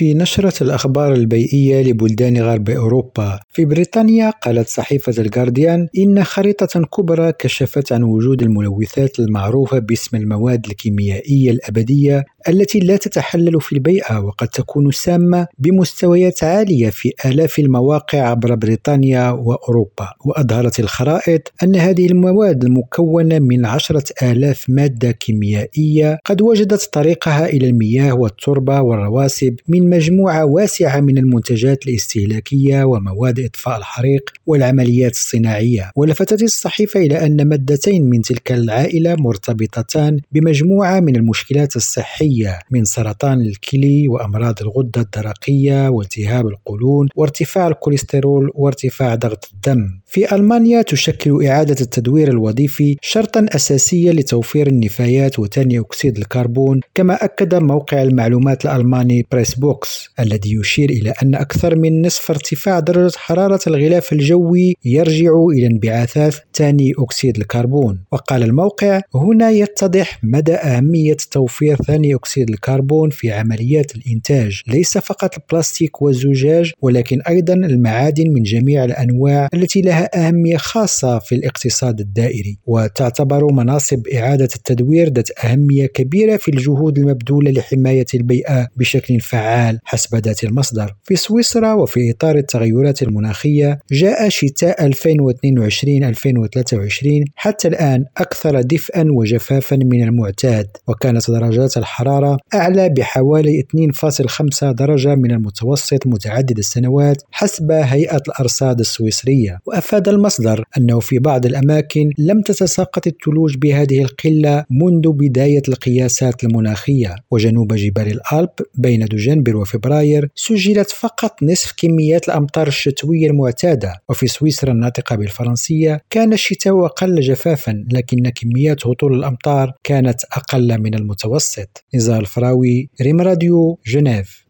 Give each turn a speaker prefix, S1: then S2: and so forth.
S1: في نشرة الأخبار البيئية لبلدان غرب أوروبا. في بريطانيا قالت صحيفة الجارديان إن خريطة كبرى كشفت عن وجود الملوثات المعروفة باسم المواد الكيميائية الأبدية التي لا تتحلل في البيئة وقد تكون سامة بمستويات عالية في آلاف المواقع عبر بريطانيا وأوروبا. وأظهرت الخرائط أن هذه المواد المكونة من عشرة آلاف مادة كيميائية قد وجدت طريقها إلى المياه والتربة والرواسب من مجموعة واسعة من المنتجات الاستهلاكية ومواد إطفاء الحريق والعمليات الصناعية. ولفتت الصحيفة إلى أن مادتين من تلك العائلة مرتبطتان بمجموعة من المشكلات الصحية من سرطان الكلي وأمراض الغدة الدرقية والتهاب القولون وارتفاع الكوليسترول وارتفاع ضغط الدم. في ألمانيا تشكل إعادة التدوير الوظيفي شرطا أساسيا لتوفير النفايات وثاني أكسيد الكربون كما أكد موقع المعلومات الألماني بريس بوكس الذي يشير إلى أن أكثر من نصف ارتفاع درجة حرارة الغلاف الجوي يرجع إلى انبعاثات ثاني أكسيد الكربون. وقال الموقع هنا يتضح مدى أهمية توفير ثاني أكسيد الكربون في عمليات الإنتاج. ليس فقط البلاستيك والزجاج ولكن أيضا المعادن من جميع الأنواع التي لها أهمية خاصة في الاقتصاد الدائري. وتعتبر مناصب إعادة التدوير ذات أهمية كبيرة في الجهود المبذولة لحماية البيئة بشكل فعال. حسب ذات المصدر في سويسرا وفي إطار التغيرات المناخية جاء شتاء 2022-2023 حتى الآن أكثر دفئا وجفافا من المعتاد وكانت درجات الحرارة أعلى بحوالي 2.5 درجة من المتوسط متعدد السنوات حسب هيئة الأرصاد السويسرية. وأفاد المصدر أنه في بعض الأماكن لم تتساقط الثلوج بهذه القلة منذ بداية القياسات المناخية وجنوب جبال الألب بين دجنبر وفبراير سجلت فقط نصف كميات الأمطار الشتوية المعتادة وفي سويسرا الناطقة بالفرنسية كان الشتاء أقل جفافا لكن كميات هطول الأمطار كانت أقل من المتوسط. نزار الفراوي ريم راديو جنيف.